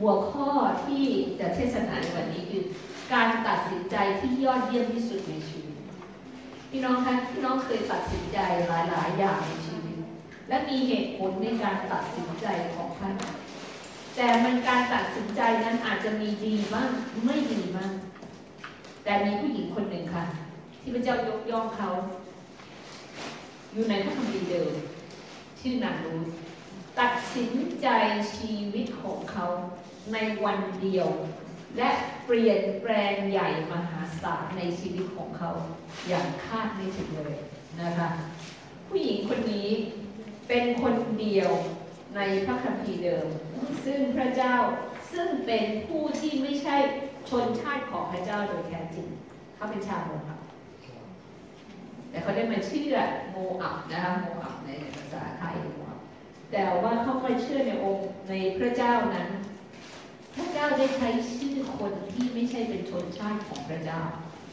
หัวข้อที่จะเทศนาในวันนี้คือ การตัดสินใจที่ยอดเยี่ยมที่สุดในชีวิตพี่น้องคะพี่น้องเคยตัดสินใจหลาย ๆ อย่างในชีวิต และมีเหตุผลในการตัดสินใจของท่านแต่มันการตัดสินใจนั้นอาจจะมีดีบ้างไม่ดีบ้างแต่มีผู้หญิงคนหนึ่งค่ะ ที่พระเจ้ายกย่องเขา อยู่ในพระคัมภีร์เดิม ชื่อนางรูธ ตัดสินใจชีวิตของเขาในวันเดียว และเปลี่ยนแปลงใหญ่มหาศาลในชีวิตของเขาอย่างคาดไม่ถึงเลยนะคะผู้หญิงคนนี้เป็นคนเดียวในพระคัมภีร์เดิม ซึ่งพระเจ้าซึ่งเป็นผู้ที่ไม่ใช่ชนชาติของพระเจ้าโดยแท้จริง เขาเป็นชาวโมอับแต่เขาได้มาเชื่อโมอับนะคะโมอับในภาษาไทยโแต่ว่าเขาไม่เชื่อในองค์ในพระเจ้านั้น พระเจ้าได้ใช้ชื่อคนที่ไม่ใช่เป็นชนชาติของพระเจ้า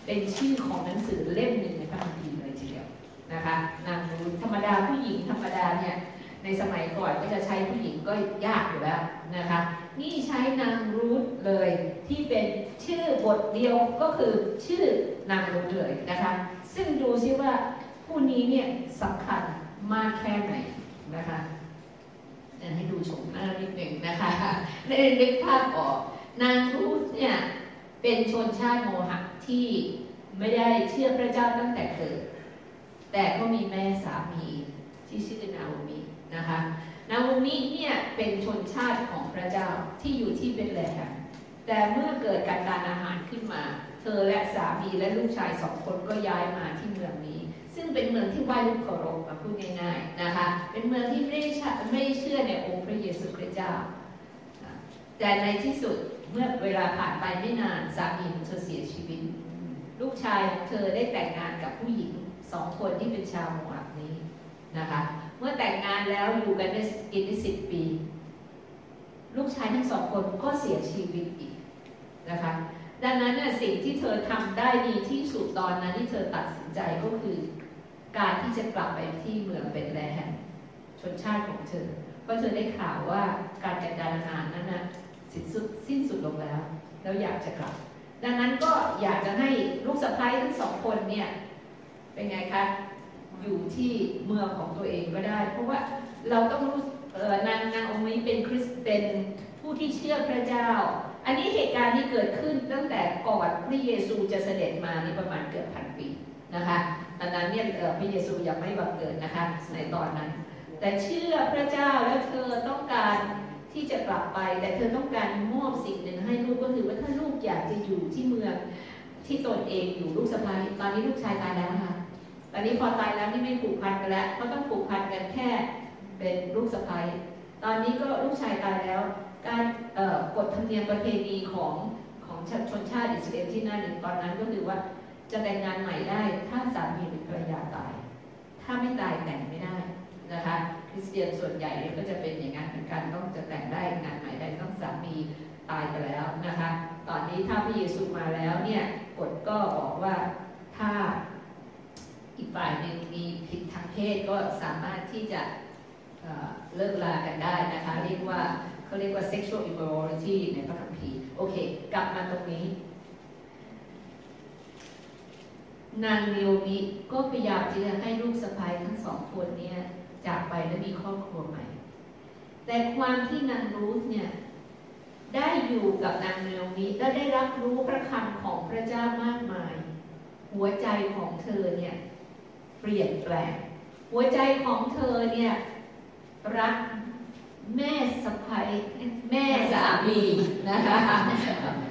เป็นชื่อของหนังสือเล่มหนึ่งในพระคัมภีร์เลยทีเดียวนะคะนางรูธรรมดาผู้หญิงธรรมดาเนี่ยในสมัยก่อนก็จะใช้ผู้หญิงก็ยากอยู่แล้วนะคะนี่ใช้นางรูธเลยที่เป็นชื่อบทเดียวก็คือชื่อนางรูธเลยนะคะซึ่งดูซิว่าผู้นี้เนี่ยสำคัญมากแค่ไหนนะคะ ให้ดูชมหน้านิดหนึ่งนะคะได้นึกภาพออก นางรูธเนี่ยเป็นชนชาติโมหะที่ไม่ได้เชื่อพระเจ้าตั้งแต่เกิด แต่ก็มีแม่สามีที่ชื่อนาโอมีนะคะ นาโอมิเนี่ยเป็นชนชาติของพระเจ้าที่อยู่ที่เบตเลแฮมแต่เมื่อเกิดการทานอาหารขึ้นมา เธอและสามีและลูกชายสองคนก็ย้ายมาที่เมืองนี้ ซึ่งเป็นเมืองที่ไหว้ลูกเคารพมาพูดง่ายๆนะคะ เป็นเมืองที่ไม่ไม่เชื่อในองค์พระเยซูคริสต์เจ้า แต่ในที่สุดเมื่อเวลาผ่านไปไม่นานสามีของเธอเสียชีวิต ลูกชายของเธอได้แต่งงานกับผู้หญิงสองคนที่เป็นชาวโมอับนี้นะคะ เมื่อแต่งงานแล้วอยู่กันได้กินได้สิบปี ลูกชายทั้งสองคนก็เสียชีวิตอีกนะคะดังนั้นน่ยสิ่งที่เธอทำได้ดีที่สุดตอนนั้นที่เธอตัดสินใจก็คือ การที่จะกลับไปที่เมืองเบตแลแฮมชนชาติของเธอ เพราะเธอได้ข่าวว่าการจัดการงานนั้นนะสิ้นสุดสิ้นสุดลงแล้ว แล้วอยากจะกลับ ดังนั้นก็อยากจะให้ลูกสะใภ้ทั้งสองคนเนี่ยเป็นไงคะอยู่ที่เมืองของตัวเองก็ได้ เพราะว่าเราต้องรู้นางนางองค์นี้เป็นคริสเป็นผู้ที่เชื่อพระเจ้า อันนี้เหตุการณ์ที่เกิดขึ้นตั้งแต่ก่อนพระเยซูจะเสด็จมานี่ประมาณเกือบพันปีนะคะ อนนั้นเนี่ยพระเยซูยังไม่บังเกิดนะคะในตอนนั้น แต่เชื่อพระเจ้าแล้วเธอต้องการที่จะกลับไป แต่เธอต้องการมอบสิ่งหนึ่งให้ลูกก็คือว่าถ้าลูกอยากจะอยู่ที่เมืองที่ตนเองอยู่ลูกสะพ้ายตอนนี้ลูกชายตายแล้วค่ะตอนนี้พอตายแล้วนี่ไม่ผูกพันกันแล้วเขาต้องผูกพันกันแค่เป็นลูกสะใภ้ตอนนี้ก็ลูกชายตายแล้ว การกฎธรรมเนียมประเพณีของของชนชาติอิสราเอลที่นั่นตอนนั้นก็คือว่า จะแต่งงานใหม่ได้ถ้าสามีหรือภรรยาตาย ถ้าไม่ตายแต่งไม่ได้นะคะคริสเตียนส่วนใหญ่ก็จะเป็นอย่างนั้นเหมือนกันต้องจะแต่งได้งานใหม่ได้ต้องสามีตายไปแล้วนะคะ ตอนนี้ถ้าพระเยซูมาแล้วเนี่ยกฎก็บอกว่าถ้าอีกฝ่ายหนึ่งมีผิดทางเพศก็สามารถที่จะเลิกลากันได้นะคะ เรียกว่าเขาเรียกว่า sexual immorality ในพระคัมภีร์โอเค กลับมาตรงนี้ นางเลียวมิก็พยายามที่จะให้ลูกสะพ้ายทั้งสองคนนี้จากไปและมีครอบครัวใหม่ แต่ความที่นางรูธเนี่ยได้อยู่กับนางเลียวมิและได้รับรู้พระคำของพระเจ้ามากมาย หัวใจของเธอเนี่ยเปลี่ยนแปลง หัวใจของเธอเนี่ยรักแม่สะพ้ยแม่สามีนะคะ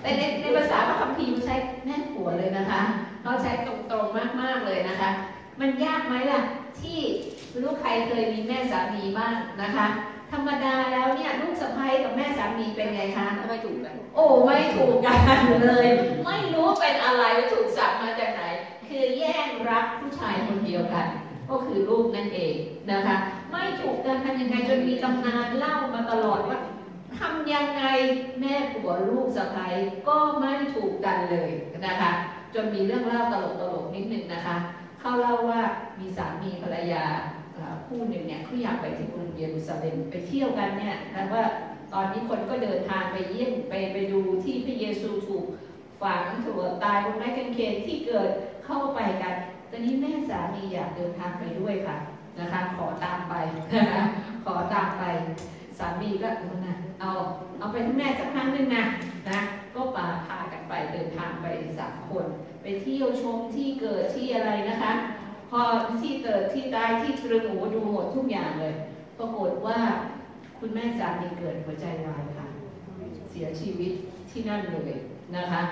แต่ในในภาษาพระคัมภีร์ใช้แม่ผัวเลยนะคะ เขาใช้ตรงๆมากๆเลยนะคะ มันยากไหมล่ะ ที่ลูกใครเคยมีแม่สามีบ้างนะคะ ธรรมดาแล้วเนี่ยลูกสะพ้ยกับแม่สามีเป็นไงคะไม่ถูกกันโอ้ไม่ถูกกันเลย ไม่รู้เป็นอะไรถูกสับมาจากไหน คือแย่งรักผู้ชายคนเดียวกัน ก็คือลูกนั่นเองนะคะ ไม่ถูกกันทำยังไงจนมีตำนานเล่ามาตลอดว่าทำยังไงแม่ผัวลูกสะใภ้ก็ไม่ถูกกันเลยนะคะ จนมีเรื่องเล่าตลกๆนิดนึงนะคะ เขาเล่าว่ามีสามีภรรยาคู่หนึ่งเนี่ยเขาอยากไปที่กรุงเยรูซาเล็มไปเที่ยวกันเนี่ยนะว่าตอนนี้คนก็เดินทางไปเยี่ยมไปไปดูที่พระเยซูถูกฝังถูกตายบนไม้กางเขนที่เกิดเข้าไปกัน ตอนนี้แม่สามีอยากเดินทางไปด้วยค่ะนะคะ ขอตามไปนะคะขอตามไป สามีก็เอาเอาไปที่แม่สักครั้งหนึ่งนะนะก็ปาพา ไปเดินทางไปสามคน ไปเที่ยวชมที่เกิดที่อะไรนะคะ พอที่เกิดที่ตายที่ตรึงหูดูหมดทุกอย่างเลย ปรากฏว่าคุณแม่สามีเกิดหัวใจวายค่ะ เสียชีวิตที่นั่นเลยนะคะ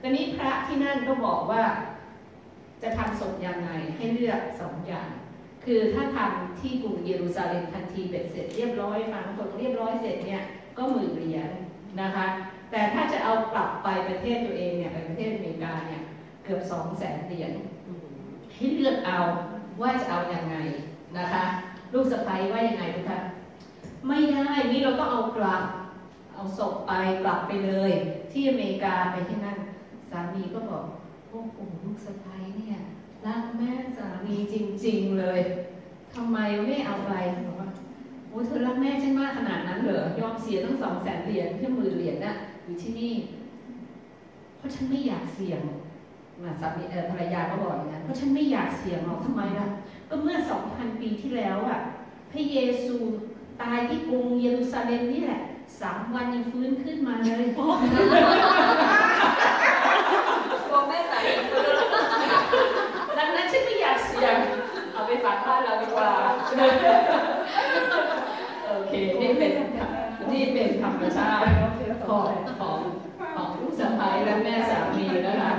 ตอนนี้พระที่นั่นก็บอกว่า จะทำศพยังไงให้เลือกสองอย่าง คือถ้าทำที่กรุงเยรูซาเล็มทันทีเบ็ดเสร็จเรียบร้อยฟังคนเรียบร้อยเสร็จเนี่ยก็หมื่นเหรียญนะคะ แต่ถ้าจะเอากลับไปประเทศตัวเองเนี่ยไปประเทศอเมริกาเนี่ยเกือบสองแสนเหรียญให้เลือกเอาว่าจะเอาอยัางไงนะคะ ลูกสะใภ้ว่ายังไงทุกท่านไม่ได้นี่เราต้องเอากลับ เอาศพไปกลับไปเลย ที่อเมริกาไปที่นั่นสามีก็บอกโอ้โหลูกสะใภ้เนี่ยรักแม่สามีจริง ๆเลยทำไมไม่เอาไปบอกว่าโอ้เธอรักแม่ฉันมากขนาดนั้นเหรอยอมเสียตั้งสองแสนเหรียญแค่หมื่นเหรียญน่ะ อยู่ที่นี่ เพราะฉันไม่อยากเสี่ยงมาสามีเออภรรยาก็บอกอย่างนั้นเพราะฉันไม่อยากเสี่ยงหรอกทำไมล่ะ ก็เมื่อสองพันปีที่แล้วอะ พระเยซูตายที่กรุงเยรูซาเล็มนี่แหละสามวันยังฟื้นขึ้นมาเลยบอกแม่สามีฟื้นดังนั้นฉันไม่อยากเสี่ยง เอาไปฝากบ้านเราดีกว่า โอเค นี่เป็น นี่เป็นธรรมชาติของของของลูกสะใภ้และแม่สามีนะคะ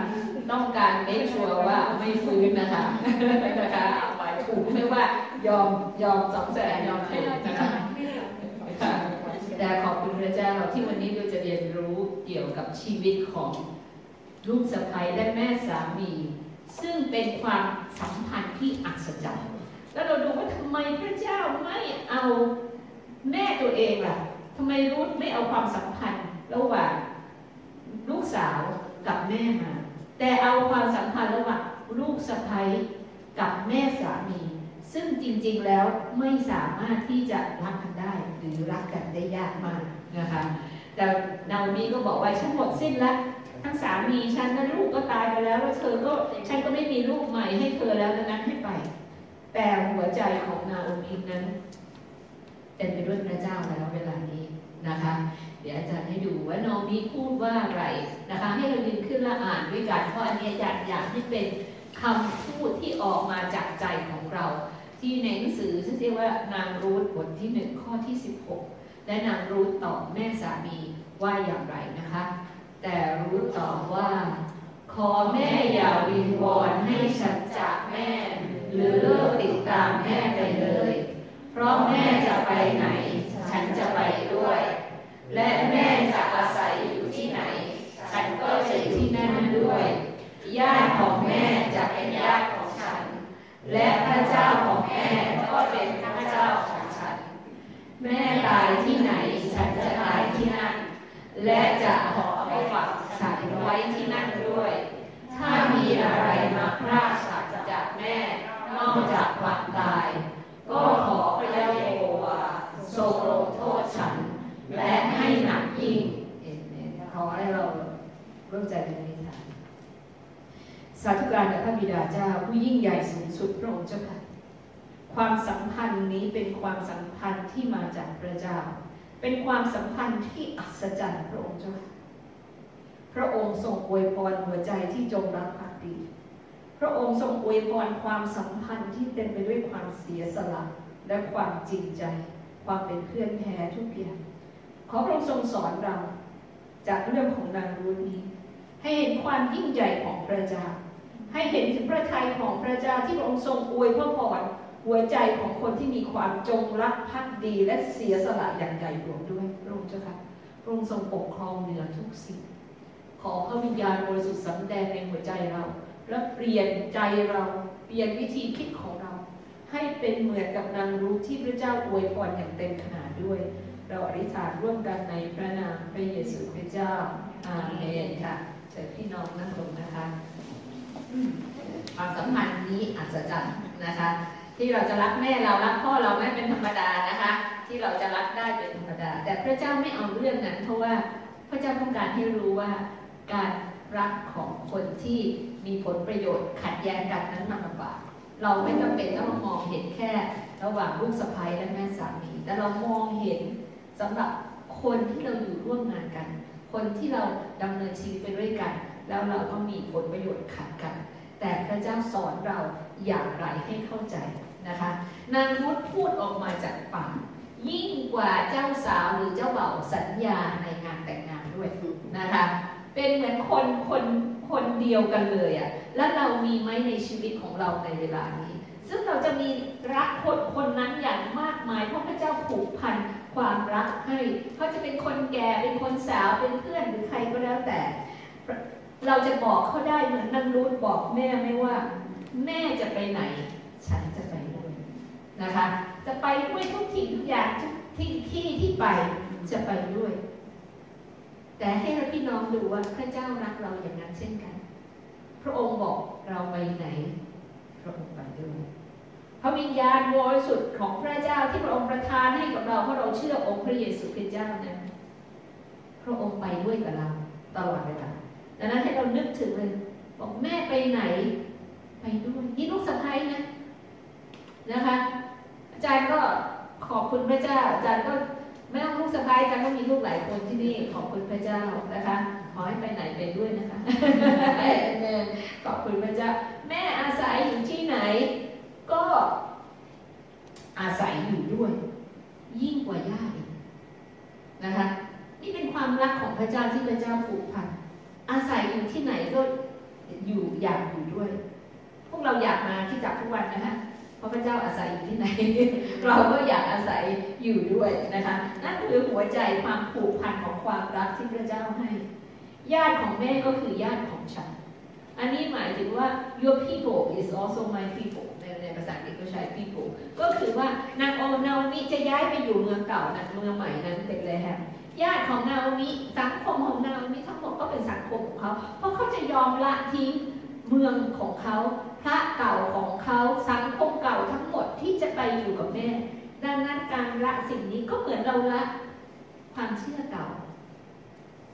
ต้องการเมคชัวร์ว่าไม่ฟื้นนะคะนะคะเอาไปถูกไม่ว่ายอมยอมสองแสนยอมถูกนะคะแต่ขอบคุณพระเจ้าที่วันนี้เราจะเรียนรู้เกี่ยวกับชีวิตของลูกสะใภ้และแม่สามี ซึ่งเป็นความสัมพันธ์ที่อัศจรรย์แล้วเราดูว่าทำไมพระเจ้าไม่เอาแม่ตัวเองล่ะ ทำไมรูทไม่เอาความสัมพันธ์ระหว่างลูกสาวกับแม่มา แต่เอาความสัมพันธ์ระหว่างลูกสะใภ้กับแม่สามี ซึ่งจริงๆแล้วไม่สามารถที่จะรักกันได้ หรือรักกันได้ยากมากนะคะ แต่นาวีก็บอกว่าฉันหมดสิ้นแล้วทั้งสามีฉันและลูกก็ตายไปแล้วแล้วเธอก็ฉันก็ไม่มีลูกใหม่ให้เธอแล้วดังนั้นให้ไป แต่หัวใจของนาโอมีนั้นเต็มไปด้วยพระเจ้าแล้วเวลานี้ นะคะ เดี๋ยวอาจารย์ให้ดูว่าน้องนี้พูดว่าอะไรนะคะ ให้เรายืนขึ้นและอ่านด้วยกันเพราะอันนี้อยากอยากให้เป็นคำพูดที่ออกมาจากใจของเรา ที่ในหนังสือที่เรียกว่านางรูธบทที่หนึ่งข้อที่ 16 และนางรูธตอบแม่สามีว่าอย่างไรนะคะ แต่รูธตอบว่า ขอแม่อย่าวิงวอนให้ฉันจากแม่ หรือเลิกติดตามแม่ไปเลย เพราะแม่จะไปไหน ฉันจะไปด้วย และแม่จะอาศัยอยู่ที่ไหน ฉันก็จะอยู่ที่นั่นด้วยญาติของแม่จะเป็นญาติของฉัน และพระเจ้าของแม่ก็เป็นพระเจ้าของฉัน แม่ตายที่ไหน ฉันจะตายที่นั่น และจะขอไปฝักฉันไว้ที่นั่นด้วย ถ้ามีอะไรมาพรากฉันจากแม่นอกจากความตายก็ขอพระยาโฮวาทรงลงโทษฉัน และให้หนักยิ่งขอให้เราร่วมใจกันในฐานสาธุการแด่ พระบิดาเจ้าผู้ยิ่งใหญ่สูงสุดพระองค์เจ้าค่ะความสัมพันธ์นี้เป็นความสัมพันธ์ที่มาจากพระเจ้า เป็นความสัมพันธ์ที่อัศจรรย์พระองค์เจ้าพระองค์ทรงอวยพรหัวใจที่จงรักภักดี พระองค์ทรงอวยพรความสัมพันธ์ที่เต็มไปด้วยความเสียสละและความจริงใจ ความเป็นเพื่อนแท้ทุกอย่างขอพระองค์ทรงสอนเรา จากเรื่องของนางรูนี้ ให้เห็นความยิ่งใหญ่ของพระเจ้า ให้เห็นถึงพระทัยของพระเจ้าที่พระองค์ทรงอวยพระพรหัวใจของคนที่มีความจงรักภักดีและเสียสละอย่างใหญ่หลวงด้วยพระองค์เจ้าค่ะพระองค์ทรงปกครองเหนือทุกสิ่ง ขอพระวิญญาณบริสุทธิ์สำแดงในหัวใจเรา และเปลี่ยนใจเราเปลี่ยนวิธีคิดของเรา ให้เป็นเหมือนกับนางรู้ที่พระเจ้าอวยพรอย่างเต็มขนาดด้วย เราอธิษฐานร่วมกันในพระนามพระเยซูคริสต์เจ้าอาเมนค่ะเชิญพี่น้องนั่งลงนะ ความสัมพันธ์นี้อัศจรรย์นะคะ ที่เราจะรักแม่เรารักพ่อเราไม่เป็นธรรมดานะคะ ที่เราจะรักได้เป็นธรรมดา แต่พระเจ้าไม่เอาเรื่องนั้น เพราะว่าพระเจ้าต้องการให้รู้ว่าการรักของคนที่มีผลประโยชน์ขัดแย้งกันนั้นมันลำบากเราไม่จำเป็นต้องมองเห็นแค่ระหว่างลูกสะใภ้และแม่สามี แต่เรามองเห็นสำหรับคนที่เราอยู่ร่วมงานกัน คนที่เราดำเนินชีวิตไปด้วยกัน แล้วเราก็มีผลประโยชน์ขัดกัน แต่พระเจ้าสอนเราอย่างไรให้เข้าใจนะคะ นางนุชพูดออกมาจากปากยิ่งกว่าเจ้าสาวหรือเจ้าเบ่าวสัญญาในงานแต่งงานด้วยนะคะ เป็นเหมือนคนคนคนเดียวกันเลยอะ่ะแล้วเรามีไหมในชีวิตของเราในเวลานี้ ซึ่งเราจะมีรักคนคนนั้นอย่างมากมาย เพราะพระเจ้าผูกพันความรักให้เขาจะเป็นคนแก่เป็นคนสาวเป็นเพื่อนหรือใครก็แล้วแต่ เราจะบอกเขาได้เหมือนนางรูดบอกแม่ไม่ว่า แม่จะไปไหน ฉันจะไปด้วยนะคะ จะไปด้วยทุกที่ทุกอย่างทุกที่ที่ที่ไปจะไปด้วย แต่ให้เราพี่น้องดูว่าพระเจ้ารักเราอย่างนั้นเช่นกัน พระองค์บอกเราไปไหน พระองค์ไปด้วยพระวิญญาณบริสุทธิ์ของพระเจ้าที่พระองค์ประทานให้กับเราเพราะเราเชื่อองค์พระเยซูคริสต์เจ้านั้นพระองค์ไปด้วยกับเราตลอดเวลา ดังนั้นให้เรานึกถึงเลย บอกแม่ไปไหน ไปด้วยนี่ลูกสะใภ้นะนะคะ อาจารย์ก็ขอบคุณพระเจ้า อาจารย์ก็ไม่ต้องลูกสะใภ้อาจารย์ก็มีลูกหลายคนที่นี่ขอบคุณพระเจ้านะคะ ขอให้ไปไหนไปด้วยนะคะขอบคุณพระเจ้า แม่อาศัยอยู่ที่ไหน ก็อาศัยอยู่ด้วย ยิ่งกว่าญาตินะคะ นี่เป็นความรักของพระเจ้าที่พระเจ้าผูกพัน อาศัยอยู่ที่ไหนก็อยู่อยากอยู่ด้วย พวกเราอยากมาที่จับทุกวันนะคะเพราะพระเจ้าอาศัยอยู่ที่ไหน เราก็อยากอาศัยอยู่ด้วยนะคะนั่นคือหัวใจความผูกพันของความรักที่พระเจ้าให้ ญาติของแม่ก็คือญาติของฉัน อันนี้หมายถึงว่า your people is also my people ในในภาษาอังกฤษก็ใช้ people ก็คือว่านางโอนามิจะย้ายไปอยู่เมืองเก่านะเมืองใหม่นั้นเป็นแลแฮมญาติของนาโอมิสังคม ของเขา เพราะเขาจะยอมละทิ้งเมืองของเขาพระเก่าของเขาสังคมเก่าทั้งหมดที่จะไปอยู่กับแม่ ดังนั้นการละสิ่งนี้ก็เหมือนเราละความเชื่อเก่า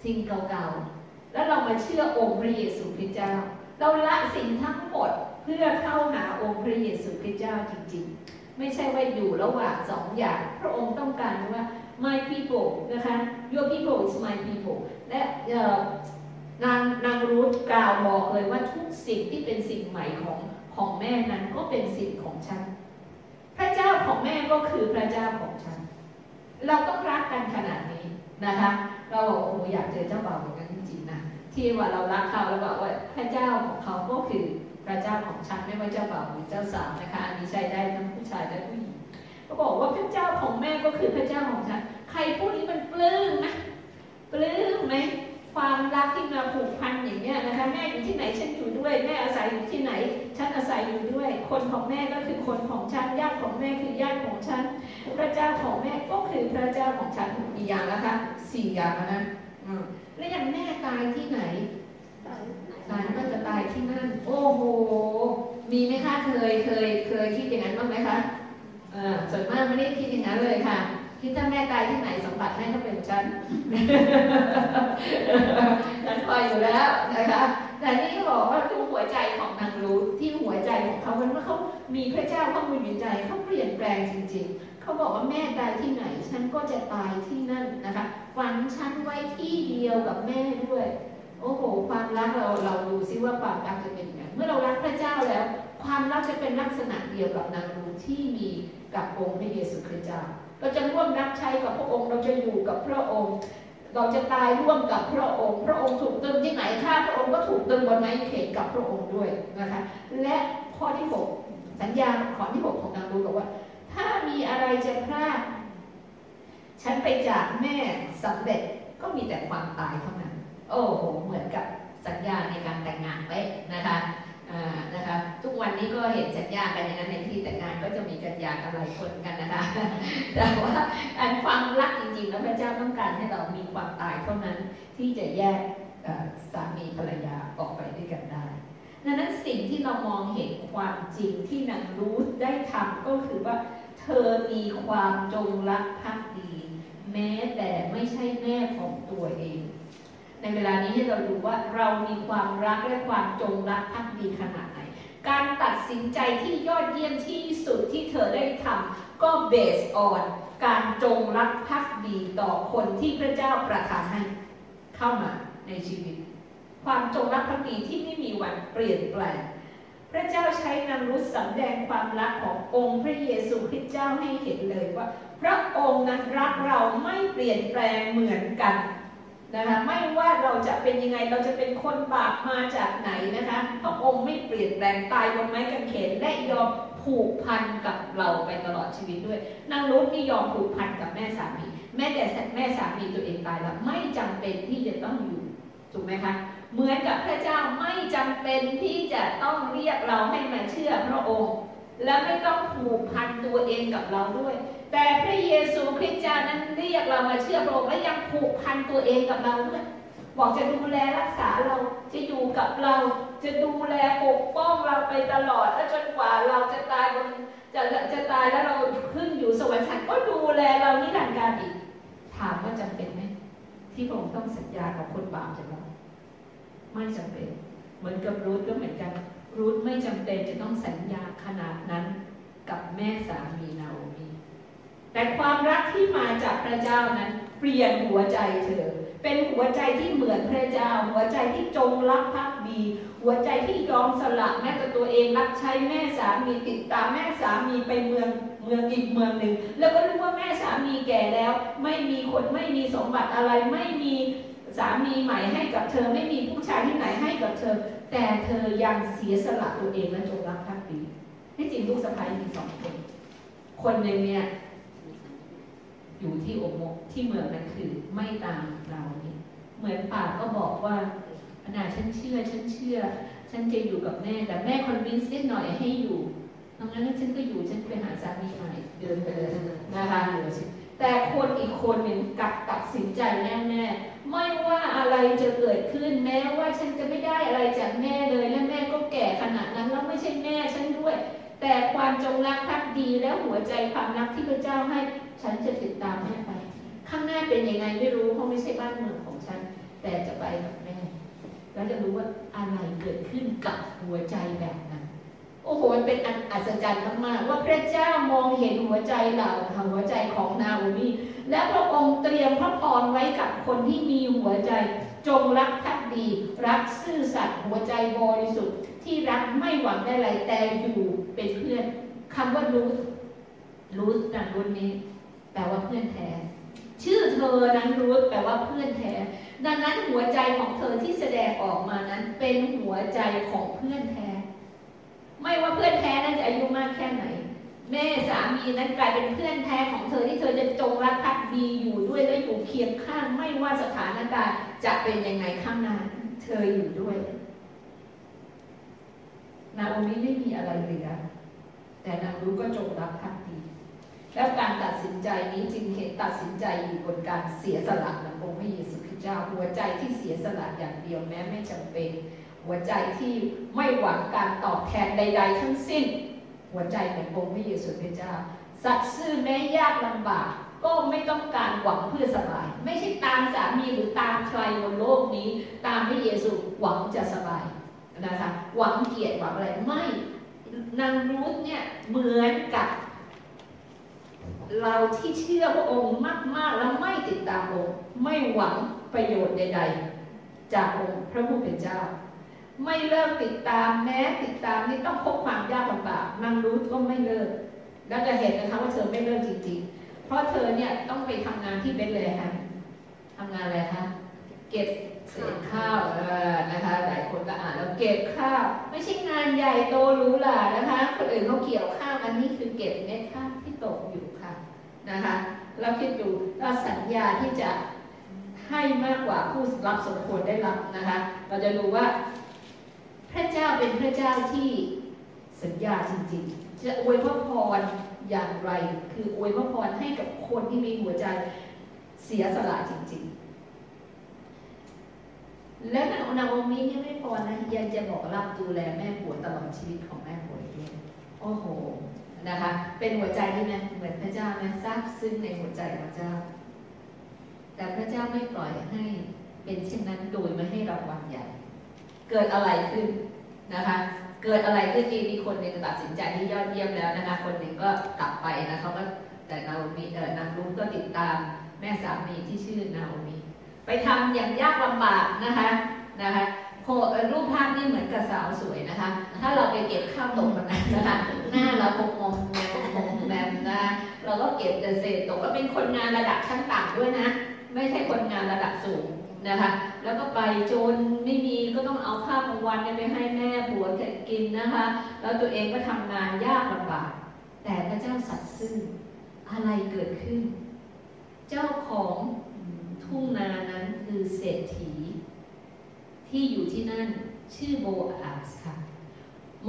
สิ่งเก่าๆ แล้วเรามาเชื่อองค์พระเยซูคริสต์เจ้า เราละสิ่งทั้งหมดเพื่อเข้าหาองค์พระเยซูคริสต์เจ้าจริง ๆ ไม่ใช่ว่าอยู่ระหว่างสองอย่าง พระองค์ต้องการว่า my people นะคะ your people is my people และ นางนางรูธกล่าวบอกเลยว่าทุกสิ่งที่เป็นสิ่งใหม่ของของแม่นั้นก็เป็นสิ่งของฉัน พระเจ้าของแม่ก็คือพระเจ้าของฉัน เราต้องรักกันขนาดนี้นะคะ เราบอกโอ้อยากเจอเจ้าบ่าวอย่างนั้นจริงๆนะที่ว่าเรารักเขาแล้วบอกว่าพระเจ้าของเขาก็คือพระเจ้าของฉันไม่ว่าเจ้าบ่าวหรือเจ้าสาวนะคะอันนี้ใช้ได้ทั้งผู้ชายและผู้หญิงเขาบอกว่าพระเจ้าของแม่ก็คือพระเจ้าของฉัน ใครพูดนี้มันปลื้มนะปลื้มไหม ความรักที่มาผูกพันอย่างเนี้ยนะคะแม่อยู่ที่ไหนฉันอยู่ด้วย แม่อาศัยอยู่ที่ไหน ฉันอาศัยอยู่ด้วย คนของแม่ก็คือคนของฉันญาติของแม่คือญาติของฉัน พระเจ้าของแม่ก็คือพระเจ้าของฉันอีกอย่างนะคะสี่อย่างนะแล้วอย่างแม่ตายที่ไหนตายก็จะตายที่นั่น โอ้โห มีไหมคะเคยเคยเคยคิดอย่างนั้นบ้างไหมคะเออส่วนมากไม่ได้คิดอย่างนั้นเลยค่ะ คิดถ้าแม่ตายที่ไหนสมบัติแม่ก็เป็นฉันฉันคอยอยู่แล้วนะคะแต่นี่บอกว่าดูหัวใจของนางรู้ที่หัวใจของเขาเป็นว่าเขามีพระเจ้าเข้ามาอยู่ใจเขาเปลี่ยนแปลงจริง ๆ เขาบอกว่าแม่ตายที่ไหน ฉันก็จะตายที่นั่นนะคะฝังฉันไว้ที่เดียวกับแม่ด้วย โอ้โห ความรักเราเราดูซิว่าความรักจะเป็นยังไงเมื่อเรารักพระเจ้าแล้ว ความรักจะเป็นลักษณะเดียวกับนางรู้ที่มีกับองค์พระเยซูคริสต์เจ้า เราจะร่วมรับใช้กับพระองค์ เราจะอยู่กับพระองค์ เราจะตายร่วมกับพระองค์ พระองค์ถูกตึงที่ไหนข้าพระองค์ก็ถูกตึงบนไม้เขนกับพระองค์ด้วยนะคะ และข้อที่หกสัญญาข้อที่หกของนางรูบอกว่า ถ้ามีอะไรจะพลาดฉันไปจากแม่สำเร็จก็มีแต่ความตายเท่านั้น โอ้โห เหมือนกับสัญญาในการแต่งงานไว้นะคะ นะคะทุกวันนี้ก็เห็นสัญญากันอย่างนั้นในที่แต่งงานก็จะมีกันยากันหลายคนกันนะคะ แต่ว่าอันความรักจริงๆ แล้วพระเจ้าต้องการให้เรามีความตายเท่านั้นที่จะแยกสามีภรรยาออกไปด้วยกันได้ดังนั้นสิ่งที่เรามองเห็นความจริงที่นางรู้ได้ทำก็คือว่า เธอมีความจงรักภักดี แม้แต่ไม่ใช่แม่ของตัวเอง เวลานี้ให้เราดูว่าเรามีความรักและความจงรักภักดีขนาดไหน การตัดสินใจที่ยอดเยี่ยมที่สุดที่เธอได้ทำก็เบสออนการจงรักภักดีต่อคนที่พระเจ้าประทานให้เข้ามาในชีวิต ความจงรักภักดีที่ไม่มีวันเปลี่ยนแปลงพระเจ้าใช้นางรุธสำแดงความรักขององค์พระเยซูคริสต์เจ้าให้เห็นเลยว่า พระองค์นั้นรักเราไม่เปลี่ยนแปลงเหมือนกัน นะคะไม่ว่าเราจะเป็นยังไงเราจะเป็นคนบาปมาจากไหนนะคะพระองค์ไม่เปลี่ยนแปลงตายบนไม้กางเขนและยอมผูกพันกับเราไปตลอดชีวิตด้วยนางรุธนี่ยอมผูกพันกับแม่สามี แม้แต่แม่สามีตัวเองตายแล้วไม่จำเป็นที่จะต้องอยู่ถูกไหมคะเหมือนกับพระเจ้าไม่จำเป็นที่จะต้องเรียกเราให้มาเชื่อพระองค์ และไม่ต้องผูกพันตัวเองกับเราด้วย แต่พระ คริสต์เจ้านั้นเรียกเรามาเชื่อพระองค์และยังผูกพันตัวเองกับเราด้วยบอกจะดูแลรักษาเราจะอยู่กับเรา จะดูแลปกป้องเราไปตลอดและจนกว่าเราจะตายบนจะจะตายแล้วเราขึ้นอยู่สวรรค์ก็ดูแลเรานิรันดร์การอีก ถามว่าจำเป็นไหมที่พระองค์ต้องสัญญากับคนบาปจากเราไม่จำเป็น เหมือนกับรูทก็เหมือนกัน รูทไม่จำเป็นจะต้องสัญญาขนาดนั้นกับแม่สามีนา แต่ความรักที่มาจากพระเจ้านั้น เปลี่ยนหัวใจเธอ เป็นหัวใจที่เหมือนพระเจ้า หัวใจที่จงรักภักดี หัวใจที่ยอมสละแม้แต่ตัวเองรับใช้แม่สามีติดตามแม่สามีไปเมืองเมืองอีกเมืองหนึ่ง แล้วก็รู้ว่าแม่สามีแก่แล้ว ไม่มีคนไม่มีสมบัติอะไรไม่มีสามีใหม่ให้กับเธอไม่มีผู้ชายที่ไหนให้กับเธอ แต่เธอยังเสียสละตัวเองและจงรักภักดีที่จริงลูกสะพ้ายมีสองคน คนหนึ่งเนี่ย อยู่ที่โอโมกที่เมืองนั้นคือไม่ตามเราเนี่ยเหมือนปากก็บอกว่าขนาดฉันเชื่อฉันเชื่อ ฉันจะอยู่กับแม่แต่แม่คอนวินส์นิดหน่อยให้อยู่ดังนั้นฉันก็อยู่ฉันไปหาสามีใหม่เดินไปเลยนะคะแต่คนอีกคนหนึ่งกลับตัดสินใจแน่ๆไม่ว่าอะไรจะเกิดขึ้นแม้ว่าฉันจะไม่ได้อะไรจากแม่เลยและแม่ก็แก่ขนาดนั้นแล้วไม่ใช่แม่ฉันด้วย แต่ความจงรักภักดีแล้วหัวใจความรักที่พระเจ้าให้ ฉันจะติดตามแม่ไป ข้างหน้าเป็นยังไงไม่รู้เพราะไม่ใช่บ้านเมืองของฉัน แต่จะไปกับแม่ แล้วจะรู้ว่าอะไรเกิดขึ้นกับหัวใจแบบนั้น โอ้โหมันเป็นอันอัศจรรย์มากๆว่าพระเจ้ามองเห็นหัวใจเราหัวใจของนาโอมีและพระองค์เตรียมพระพรไว้กับคนที่มีหัวใจ จงรักภักดี รักซื่อสัตย์หัวใจบริสุทธิ์ที่รักไม่หวังได้อะไรแต่อยู่เป็นเพื่อนคำว่ารู้รู้นันรุ่นนี้ ลว่าเพื่อนแท้ ชื่อเธอนั้นรู้แปลว่าเพื่อนแท้ ดังนั้นหัวใจของเธอที่แสดงออกมานั้นเป็นหัวใจของเพื่อนแท้ ไม่ว่าเพื่อนแท้นั้นจะอายุมากแค่ไหน แม่สามีนั้นกลายเป็นเพื่อนแท้ของเธอที่เธอจะจงรักภักดีอยู่ด้วยและอยู่เคียงข้าง ไม่ว่าสถานการณ์จะเป็นยังไงข้างหน้าเธออยู่ด้วยนาโอมิไม่มีอะไรเหลือแต่นางรู้ก็จงรักภักดี แล้วการตัดสินใจนี้จึงเห็นตัดสินใจอยู่บนการเสียสละขององค์พระเยซูคริสต์เจ้า หัวใจที่เสียสละอย่างเดียวแม้ไม่จำเป็น หัวใจที่ไม่หวังการตอบแทนใด ๆ ทั้งสิ้น หัวใจขององค์พระเยซูคริสต์เจ้า สัตย์ซื่อแม้ยากลำบากก็ไม่ต้องการหวังเพื่อสบาย ไม่ใช่ตามสามีหรือตามใครบนโลกนี้ ตามพระเยซูหวังจะสบายนะคะหวังเกียรติหวังอะไรไม่นางรูธเนี่ยเหมือนกับ เราที่เชื่อพระองค์มาก ๆ แล้วไม่ติดตามองค์ ไม่หวังประโยชน์ใด ๆ จากองค์พระผู้เป็นเจ้า ไม่เลิกติดตามแม้ติดตามนี่ต้องพบความยากลำบากนางรูธก็ไม่เลิก แล้วจะเห็นนะคะว่าเธอไม่เลิกจริง ๆ เพราะเธอเนี่ยต้องไปทำงานที่เบสเลยค่ะทำงานอะไรคะเก็บเศษข้าวนะคะหลายคนก็อ่านแล้วเก็บข้าวไม่ใช่งานใหญ่โตหรูหรานะคะคนอื่นเขาเกี่ยวข้าวอันนี้คือเก็บเม็ดข้าวที่ตกอยู่ นะคะเราคิดดูเราสัญญาที่จะให้มากกว่าผู้รับสมควรได้รับนะคะ เราจะรู้ว่า พระเจ้าเป็นพระเจ้าที่สัญญาจริงๆ จะอวยพระพรอย่างไร คืออวยพระพรให้กับคนที่มีหัวใจเสียสละจริงๆ และนาโอมินี่ไม่พอนะยังจะบอกรับดูแลแม่ป่วตลอดชีวิตของแม่ป่วยด้วยโอ้โห นะคะ เป็นหัวใจที่ไหมเหมือนพระเจ้าไหมซาบซึ้งในหัวใจพระเจ้า แต่พระเจ้าไม่ปล่อยให้เป็นเช่นนั้นโดยไม่ให้รางวัลใหญ่ เกิดอะไรขึ้นนะคะ เกิดอะไรขึ้นที่มีคนหนึ่งตัดสินใจที่ยอดเยี่ยมแล้วนะคะ คนหนึ่งก็กลับไปนะเขาก็แต่นาโอมีเออนางรุ้งก็ติดตามแม่สามีที่ชื่อนาโอมีไปทำอย่างยากลำบากนะคะนะคะ รูปภาพนี่เหมือนกับสาวสวยนะคะ ถ้าเราไปเก็บข้าวตกมันนะคะ หน้าเราคงมองแมมมงแมมนะเราก็เก็บแต่เศษตกก็เป็นคนงานระดับชั้นต่ำด้วยนะ ไม่ใช่คนงานระดับสูงนะคะ แล้วก็ไปจนไม่มีก็ต้องเอาข้าวกลางวันไปให้แม่ผัวกกินนะคะ แล้วตัวเองก็ทำงานยากลำบาก แต่พระเจ้าสัตย์ซื่ออะไรเกิดขึ้น เจ้าของทุ่งนานั้นคือเศรษฐี ที่อยู่ที่นั่นชื่อโบอาสค่ะ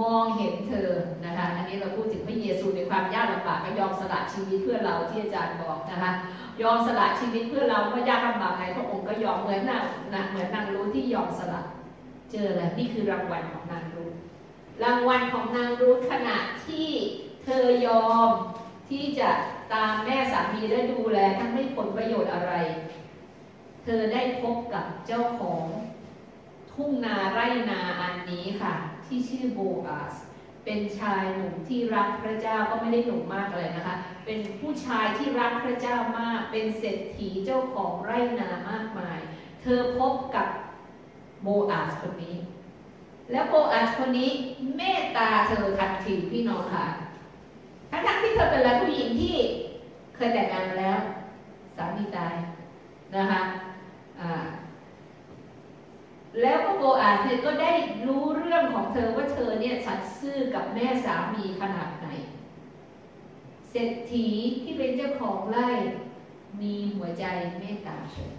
มองเห็นเธอนะคะ อันนี้เราพูดถึงพระเยซูในความยากลำบากก็ยอมสละชีวิตเพื่อเราที่อาจารย์บอกนะคะ ยอมสละชีวิตเพื่อเราก็ยากลำบากไงพระองค์ก็ยอมเหมือนนางเหมือนนางรู้ที่ยอมสละ เจออะไรนี่คือรางวัลของนางรู้ รางวัลของนางรู้ขณะที่เธอยอมที่จะตามแม่สามีและดูแลทั้งไม่ผลประโยชน์อะไร เธอได้พบกับเจ้าของ ทุ่งนาไร่นาอันนี้ค่ะ ที่ชื่อโบอาสเป็นชายหนุ่มที่รักพระเจ้าก็ไม่ได้หนุ่มมากเลยนะคะ เป็นผู้ชายที่รักพระเจ้ามาก เป็นเศรษฐีเจ้าของไร่นามากมาย เธอพบกับโบอาสคนนี้ แล้วโบอาสคนนี้เมตตาเธอทันทีพี่น้องค่ะทั้งที่เธอเป็นแล้วผู้หญิงที่เคยแต่งงานมาแล้ว สามีตายนะคะอ่า แล้วก็โบอาสเนี่ยก็ได้รู้เรื่องของเธอว่าเธอเนี่ยสัตย์ซื่อกับแม่สามีขนาดไหน เศรษฐีที่เป็นเจ้าของไร่มีหัวใจเมตตาเธอ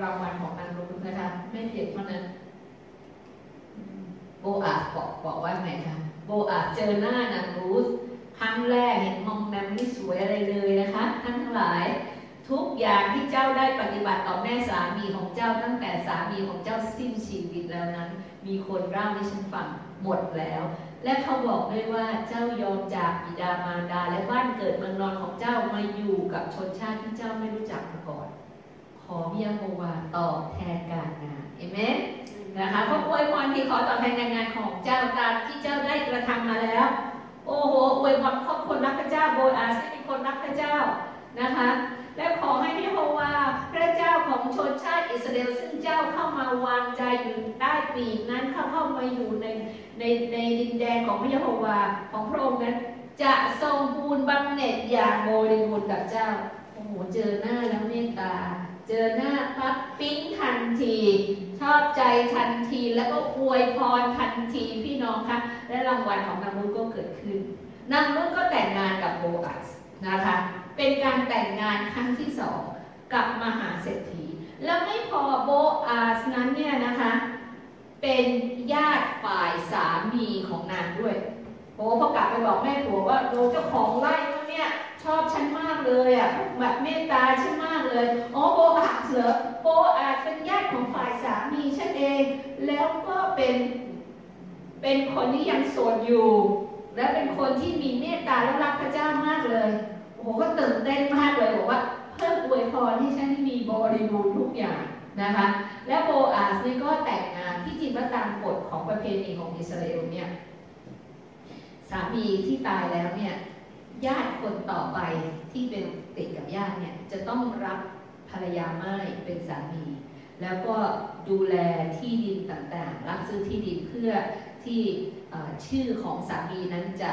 รางวัลของนางรุ้นะคะไม่เพียงเท่านั้นโบอาสบอกบอกว่าไงคะโบอาสเจอหน้านางรูสครั้งแรกเห็นมองแมมไม่สวยอะไรเลยนะคะท่านทั้งหลาย ทุกอย่างที่เจ้าได้ปฏิบัติต่อแม่สามีของเจ้าตั้งแต่สามีของเจ้าสิ้นชีวิตแล้วนั้น มีคนเล่าให้ฉันฟังหมดแล้ว และเขาบอกด้วยว่าเจ้ายอมจากบิดามารดาและบ้านเกิดเมืองนอนของเจ้ามาอยู่กับชนชาติที่เจ้าไม่รู้จักมาก่อน ขอพยาโฮวาตอบแทนการงานเอเมนนะคะพระอวยพรที่ขอตอบแทนการงานของเจ้าตามที่เจ้าได้กระทำมาแล้ว โอ้โหอวยพรครอบคนรักพระเจ้าโบอาสเป็นคนรักพระเจ้านะคะ และขอให้พระโฮวาพระเจ้าของชนชาติอิสราเอลซึ่งเจ้าเข้ามาวางใจอยู่ใต้ปีกนั้นเข้าเข้ามาอยู่ในในในดินแดนของพระโฮวาของพระองค์นั้น จะทรงบูรณ์บำเหน็จอย่างบริบูรณ์กับเจ้าโอ้โหเจอหน้าแล้วเมตตา เจอหน้าปั๊บปิ้งทันที ชอบใจทันทีแล้วก็อวยพรทันทีพี่น้องคะและรางวัลของนางรุ้ก็เกิดขึ้นนางรุ้ก็แต่งงานกับโบอัสนะคะ เป็นการแต่งงานครั้งที่สองกับมหาเศรษฐี แล้วไม่พอโบอาสนั้นเนี่ยนะคะ เป็นญาติฝ่ายสามีของนางด้วยโอ้พอกลับไปบอกแม่ผัวว่าโเจ้าของไร่เนี่ยชอบฉันมากเลยอะแบบเมตตาฉันมากเลย อ๋อโบอาสเหรอโบอาเป็นญาติของฝ่ายสามีฉันเอง แล้วก็เป็นเป็นคนที่ยังโสดอยู่ และเป็นคนที่มีเมตตาและรักพระเจ้ามากเลย โอ้โหก็ตื่นเต้นมากเลยบอกว่าเพิ่มอวยพรที่ฉันมีบริบูรณ์ทุกอย่างนะคะ และโบอาสนี่ก็แต่งงานที่จริงว่าตามกฎของประเพณีของอิสราเอลเนี่ยสามีที่ตายแล้วเนี่ยญาติคนต่อไปที่เป็นติดกับญาติเนี่ยจะต้องรับภรรยาไม่เป็นสามี แล้วก็ดูแลที่ดินต่างๆ รับซื้อที่ดินเพื่อที่ชื่อของสามีนั้นจะ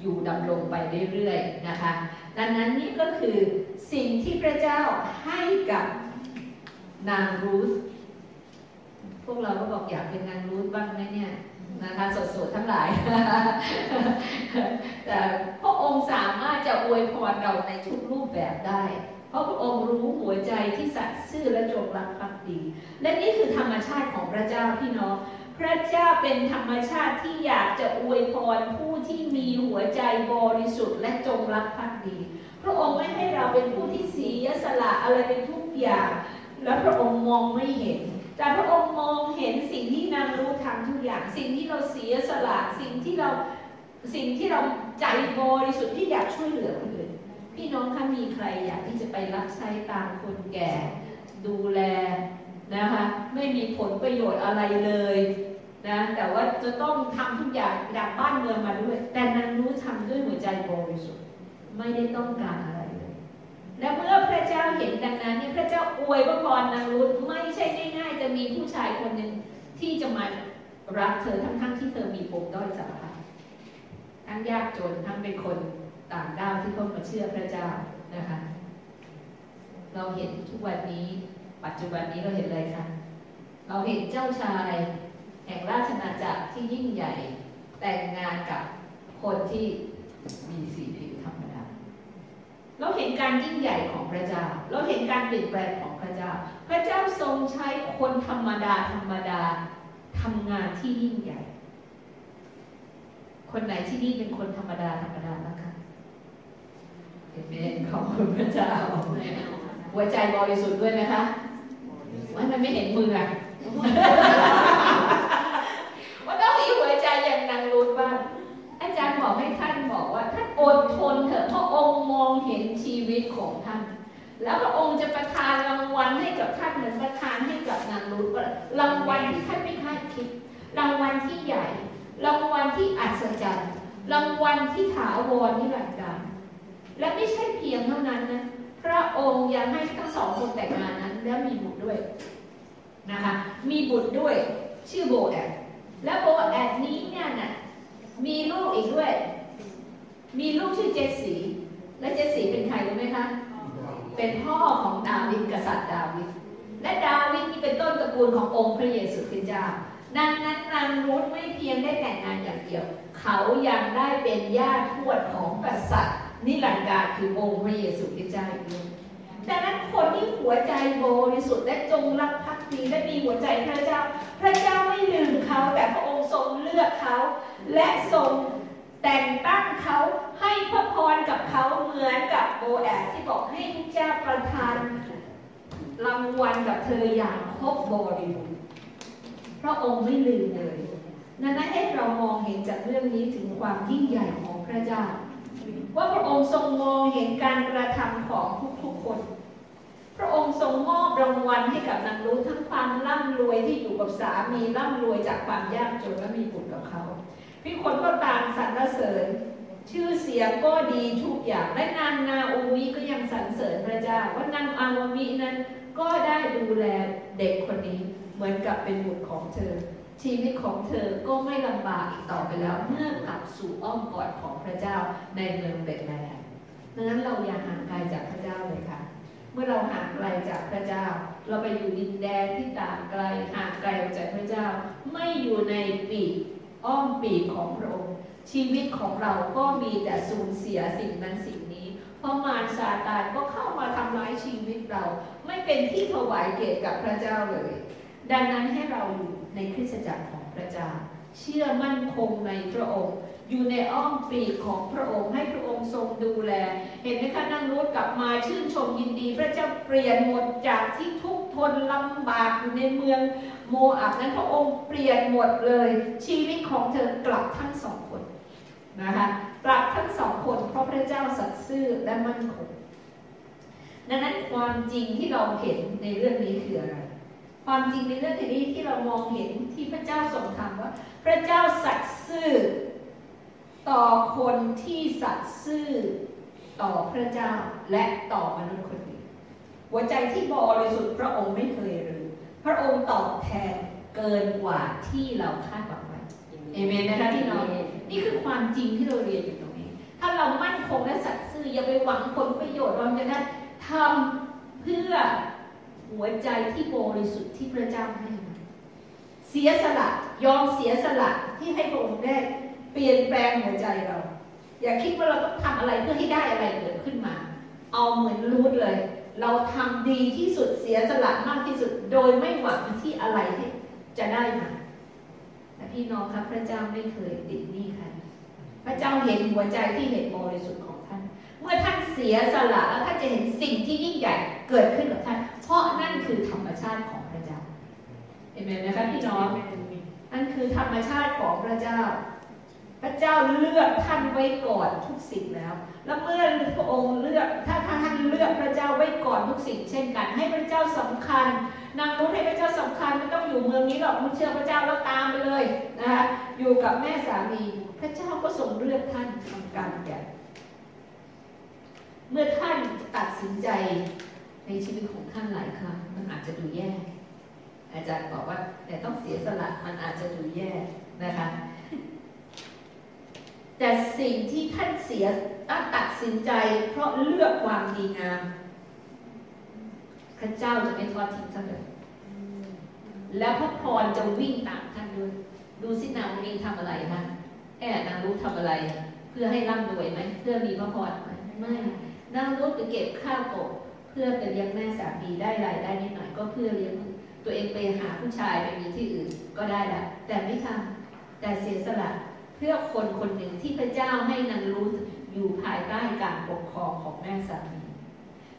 อยู่ดำรงไปเรื่อยๆนะคะ ดังนั้นนี่ก็คือสิ่งที่พระเจ้าให้กับนางรูธพวกเราก็บอกอยากเป็นนางรูธบ้างไหมเนี่ยนะคะสดๆทั้งหลาย แต่พระองค์สามารถจะอวยพรเราในทุกรูปแบบได้ เพราะพระองค์รู้หัวใจที่สัตย์ซื่อและจงรักภักดี และนี่คือธรรมชาติของพระเจ้าพี่น้อง พระเจ้าเป็นธรรมชาติที่อยากจะอวยพรผู้ที่มีหัวใจบริสุทธิ์และจงรักภักดี พระองค์ไม่ให้เราเป็นผู้ที่เสียสละอะไรเป็นทุกอย่าง และพระองค์มองไม่เห็น แต่พระองค์มองเห็นสิ่งที่นางรู้ทำทุกอย่าง สิ่งที่เราเสียสละสิ่งที่เราสิ่งที่เราใจบริสุทธิ์ที่อยากช่วยเหลือคนอื่นพี่น้องถ้ามีใครอยากที่จะไปรับใช้ตามคนแก่ ดูแลนะคะไม่มีผลประโยชน์อะไรเลย นะแต่ว่าจะต้องทำทุกอย่างดักบ้านเมืองมาด้วย แต่นางรู้ทำด้วยหัวใจบริสุทธิ์ไม่ได้ต้องการอะไรเลยและเมื่อพระเจ้าเห็นดังนั้นเนี่ยพระเจ้าอวยพระพรนางรุธไม่ใช่ง่ายๆ จะมีผู้ชายคนหนึ่งที่จะมารักเธอทั้งๆที่เธอมีปมด้อยสารพัดทั้งยากจนทั้งเป็นคนต่างด้าวที่เข้ามาเชื่อพระเจ้านะคะ เราเห็นทุกวันนี้ ปัจจุบันนี้เราเห็นอะไรคะเราเห็นเจ้าชาย แห่งราชนาจักรที่ยิ่งใหญ่ แต่งงานกับคนที่มีสีผิวธรรมดาเราเห็นการยิ่งใหญ่ของพระเจ้า เราเห็นการเปลี่ยนแปลงของพระเจ้า พระเจ้าทรงใช้คนธรรมดาธรรมดาทำงานที่ยิ่งใหญ่ คนไหนที่นี่เป็นคนธรรมดาธรรมดานะคะเห็นไหมขอบคุณพระเจ้า หัวใจบริสุทธิ์ด้วยไหมคะว่ามันไม่เห็นมืออะว่าต้องมีหัวใจอย่างนางรุธบ้างอาจารย์บอกให้ท่านบอกว่าท่านอดทนเถ อพระองค์มองเห็นชีวิตของท่าน แล้วพระองค์จะประทานรางวัลให้กับท่านเหมือนประทานให้กับนางรุธรางวัลที่ท่านไม่คาดคิด รางวัลที่ใหญ่ รางวัลที่อัศจรรย์ รางวัลที่ถาวรนิรันดร์และไม่ใช่เพียงเท่านั้นนะ พระองค์ยังให้ทั้งสองคนแต่งงานนั้น แล้วมีบุตรด้วยนะคะ มีบุตรด้วยชื่อโอเบดและโอเบดนี้เนี่ยนะมีลูกอีกด้วย มีลูกชื่อเจสสีและเจสสีเป็นใครรู้ไหมคะ เป็นพ่อของดาวิดกษัตริย์ดาวิดและดาวิดนี่เป็นต้นตระกูลขององค์พระเยซูคริสต์เจ้าดังนั้นนางรูธไม่เพียงได้แต่งงานอย่างเดียว เขายังได้เป็นญาติทวดของกษัตริย์นิรันดร์การคือองค์พระเยซูคริสต์เจ้าอีกด้วยดังนั้นคนที่หัวใจบริสุทธิ์และจงรักภักดีและมีหัวใจพระเจ้า พระเจ้าไม่ลืมเขาแต่พระองค์ทรงเลือกเขา และทรง แต่งตั้งเขาให้พระพรกับเขาเหมือนกับโบแอสที่บอกให้พระเจ้าประทานรางวัลกับเธออย่างครบบริบูรณ์พระองค์ไม่ลืมเลยนั้นให้เรามองเห็นจากเรื่องนี้ถึงความยิ่งใหญ่ของพระเจ้า ว่าพระองค์ทรงมองเห็นการกระทำของทุกๆคน พระองค์ทรงมอบรางวัลให้กับนางรู้ทั้งความร่ำรวยที่อยู่กับสามีร่ำรวยจากความยากจนและมีบุตรกับเขา พี่คนก็ตามสรรเสริญ ชื่อเสียงก็ดีทุกอย่าง และนางนาโอมิก็ยังสรรเสริญพระเจ้าว่านางอาโอมินั้นก็ได้ดูแลเด็กคนนี้เหมือนกับเป็นบุตรของเธอ ชีวิตของเธอก็ไม่ลำบากอีกต่อไปแล้ว เมื่อกลับสู่อ้อมกอดของพระเจ้าในเมืองเบตแลมดังนั้นเราอย่าห่างไกลจากพระเจ้าเลยค่ะ เมื่อเราห่างไกลจากพระเจ้า เราไปอยู่ดินแดนที่ต่างไกลห่างไกลจากพระเจ้า ไม่อยู่ในปีก อ้อมปีกของพระองค์ ชีวิตของเราก็มีแต่สูญเสียสิ่งนั้นสิ่งนี้ เพราะมารซาตานก็เข้ามาทำร้ายชีวิตเรา ไม่เป็นที่ถวายเกียรติกับพระเจ้าเลย ดังนั้นให้เราอยู่ในคริสตจักรของพระเจ้า เชื่อมั่นคงในพระองค์อยู่ในอ้อมปีกของพระองค์ให้พระองค์ทรงดูแล เห็นไหมคะนั่งรถกลับมาชื่นชมยินดี พระเจ้าเปลี่ยนหมดจากที่ทุก ข์ทนลำบากอยู่ในเมืองโมอับนั้นพระองค์เปลี่ยนหมดเลย ชีวิตของเธอกลับทั้งสองคนนะคะกลับทั้งสองคนเพราะพระเจ้าสัตย์ซื่อและมั่นคงดังนั้นความจริงที่เราเห็นในเรื่องนี้คืออะไร ความจริงในเรื่องนี้ที่เรามองเห็นที่พระเจ้าทรงทำว่า พระเจ้าสัตย์ซื่อต่อคนที่สัตย์ซื่อต่อพระเจ้าและต่อมนุษย์คน หัวใจที่บริสุทธิ์พระองค์ไม่เคยลืมพระองค์ตอบแทนเกินกว่าที่เราคาดหวังไว้เอเมนนะคะพี่น้องนี่คือความจริงที่เราเรียนอยู่ตรงนี้ ถ้าเรามั่นคงและสัตย์ซื่ออย่าไปหวังผลประโยชน์เราจะได้ทำเพื่อหัวใจที่บริสุทธิ์ที่พระเจ้าให้มาเสียสละยอมเสียสละที่ให้พระองค์ได้เปลี่ยนแปลงหัวใจเรา อย่าคิดว่าเราต้องทำอะไรเพื่อให้ได้อะไรเกิดขึ้นมา เอาเหมือนรูทเลย เราทำดีที่สุดเสียสละมากที่สุด โดยไม่หวังที่อะไรให้จะได้มาแต่พี่น้องครับพระเจ้าไม่เคยติดหนี้ใครพระเจ้าเห็นหัวใจที่เห็นบริสุทธิ์ของท่าน เมื่อท่านเสียสละแล้วท่านจะเห็นสิ่งที่ยิ่งใหญ่เกิดขึ้นกับท่าน เพราะนั่นคือธรรมชาติของพระเจ้าเห็นไหมนะคะพี่น้องนั่นคือธรรมชาติของพระเจ้า พระเจ้าเลือกท่านไว้ก่อนทุกสิ่งแล้ว แล้วเมื่อพระองค์เลือกถ้าท่านเลือกพระเจ้าไว้ก่อนทุกสิ่งเช่นกัน ให้พระเจ้าสำคัญ นางรู้ให้พระเจ้าสำคัญไม่ต้องอยู่เมืองนี้หรอกมึงเชื่อพระเจ้าแล้วตามไปเลยนะคะอยู่กับแม่สามี พระเจ้าก็ทรงเลือกท่านทำการแก่เมื่อท่านตัดสินใจในชีวิตของท่านหลายครั้งมันอาจจะดูแย่ อาจารย์บอกว่าแต่ต้องเสียสละมันอาจจะดูแย่นะคะ แต่สิ่งที่ท่านเสียตัดสินใจ เพราะเลือกความดีงาม พระเจ้าจะไม่ทอดทิ้งท่านเลยแล้วพระพรจะวิ่งตามท่านด้วยดูสินางรีทำอะไรคะแอบนางรู้ทำอะไร เพื่อให้ร่ำรวยไหมเพื่อมีพระพรไหมไม่นางรู้ไปเก็บข้าวกบเพื่อไปเลี้ยงแม่สามีได้รายได้นิดหน่อยก็เพื่อเลี้ยงตัวเองไปหาผู้ชายไปมีที่อื่นก็ได้ละแต่ไม่ทำแต่เสียสละ พื่อคนคนหนึ่งที่พระเจ้าให้นางรู้อยู่ภายใต้การปกครองของแม่สามี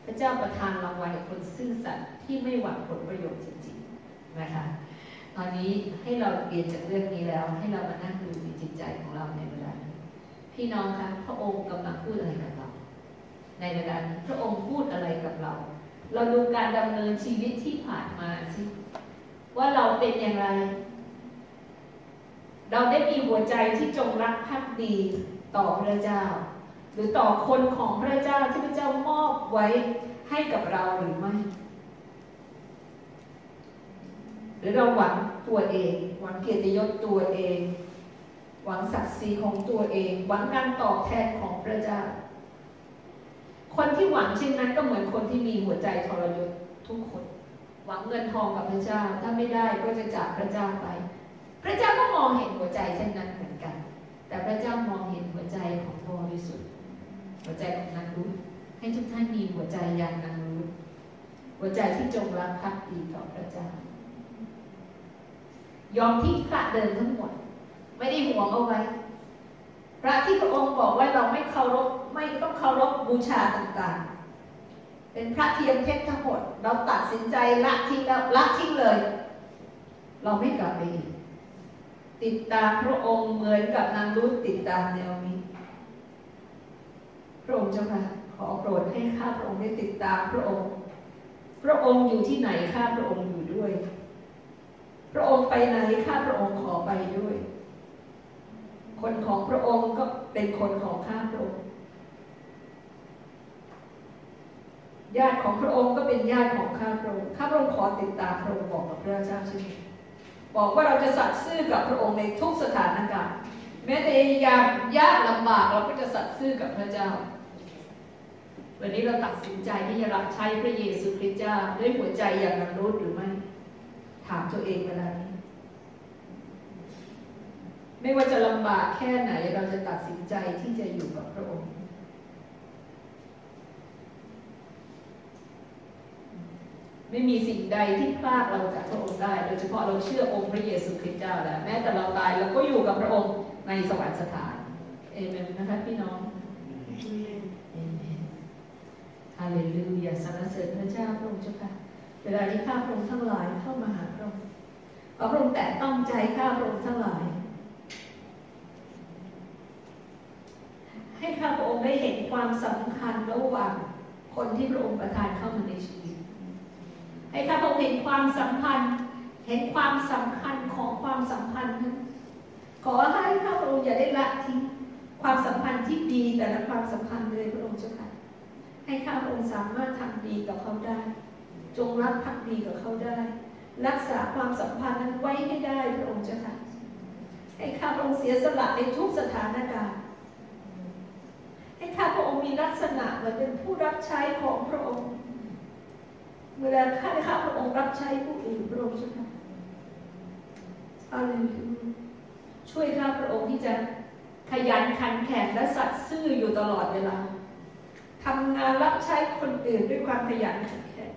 พระเจ้าประทานรางวัลคนซื่อสัตย์ที่ไม่หวังผลประโยชน์จริงๆนะคะตอนนี้ให้เราเรียนจากเรื่องนี้แล้วให้เรามานั่งดูในจิตใจของเราในเวลานี้พี่น้องคะพระองค์กำลังพูดอะไรกับเรา ในเวลานี้พระองค์พูดอะไรกับเรา เราดูการดำเนินชีวิตที่ผ่านมาสิว่าเราเป็นอย่างไร เราได้มีหัวใจที่จงรักภักดีต่อพระเจ้า หรือต่อคนของพระเจ้าที่พระเจ้ามอบไว้ให้กับเราหรือไม่หรือเราหวังตัวเอง หวังเกียรติยศตัวเอง หวังศักดิ์ศรีของตัวเอง หวังการตอบแทนของพระเจ้า คนที่หวังเช่นนั้นก็เหมือนคนที่มีหัวใจทรยศทุกคน หวังเงินทองกับพระเจ้า ถ้าไม่ได้ก็จะจากพระเจ้าไป พระเจ้าก็มองเห็นหัวใจเช่นนั้นเหมือนกัน แต่พระเจ้ามองเห็นหัวใจของบริสุทธิ์หัวใจของนางรุธให้ทุกท่านมีหัวใจอย่างนางรุธหัวใจที่จงรักภักดีต่อพระเจ้า ยอมทิ้งพระเดินทั้งหมด ไม่ได้ห่วงเอาไว้ พระที่พระองค์บอกว่าเราไม่เคารพไม่ต้องเคารพบูชาต่างๆ เป็นพระเทียมเพชรทั้งหมด เราตัดสินใจละทิ้งแล้วละทิ้งเลย เราไม่กลับไปอีก ติดตามพระองค์เหมือนกับนางรุธติดตามแนวนี้พระองค์เจ้าค่ะขอโปรดให้ข้าพระองค์ได้ติดตามพระองค์ พระองค์อยู่ที่ไหนข้าพระองค์อยู่ด้วย พระองค์ไปไหนข้าพระองค์ขอไปด้วย คนของพระองค์ก็เป็นคนของข้าพระองค์ญาติของพระองค์ก็เป็นญาติของข้าพระองค์ข้าพระองค์ขอติดตามพระองค์บอกกับพระเจ้าเช่นนี้ บอกว่าเราจะสัตย์ซื่อกับพระองค์ในทุกสถานการณ์แม้แต่ยามยากลำบากเราก็จะสัตย์ซื่อกับพระเจ้า วันนี้เราตัดสินใจที่จะรับใช้พระเยซูคริสต์เจ้าด้วยหัวใจอย่างนั้นรู้หรือไม่ ถามตัวเองเวลานี้ไม่ว่าจะลำบากแค่ไหนเราจะตัดสินใจที่จะอยู่กับพระองค์ ไม่มีสิ่งใดที่พลากเราจากพระองค์ได้ โดยเฉพาะเราเชื่อองค์พระเยซูคริสต์เจ้าแล้ว แม้แต่เราตายเราก็อยู่กับพระองค์ในสวรรคสถาน เอเมนนะคะพี่น้องเอเมนฮาเลลูยาสรรเสริญพระเจ้าพระองค์เจ้าค่ะ เวลาที่ข้าพระองค์ทั้งหลายเข้ามาหาพระองค์ขอพระองค์แตะต้องใจข้าพระองค์ทั้งหลาย ให้ข้าพระองค์ได้เห็นความสำคัญระหว่างคนที่พระองค์ประทานเข้ามาในชีวิต ให้ข้าพระองค์เห็นความสัมพันธ์ เห็นความสำคัญของความสัมพันธ์นั้นขอให้ข้าพระองค์อย่าได้ละทิ้งความสัมพันธ์ที่ดีแต่ละความสัมพันธ์เลยพระองค์เจ้าค่ะให้ข้าพระองค์สามารถทำดีกับเขาได้ จงรักภักดีกับเขาได้ รักษาความสัมพันธ์นั้นไว้ให้ได้พระองค์เจ้าค่ะให้ข้าพระองค์เสียสละในทุกสถานการณ์ให้ข้าพระองค์มีลักษณะเหมือนเป็นผู้รับใช้ของพระองค์ เวลาข้าข้าพระองค์รับใช้ผู้อื่นพระองค์เจ้าค่ะอาเลลูยาช่วยข้าพระองค์ที่จะขยันขันแข็งและสัตย์ซื่ออยู่ตลอดเวลาทำงานรับใช้คนอื่นด้วยความขยันขันแข็ง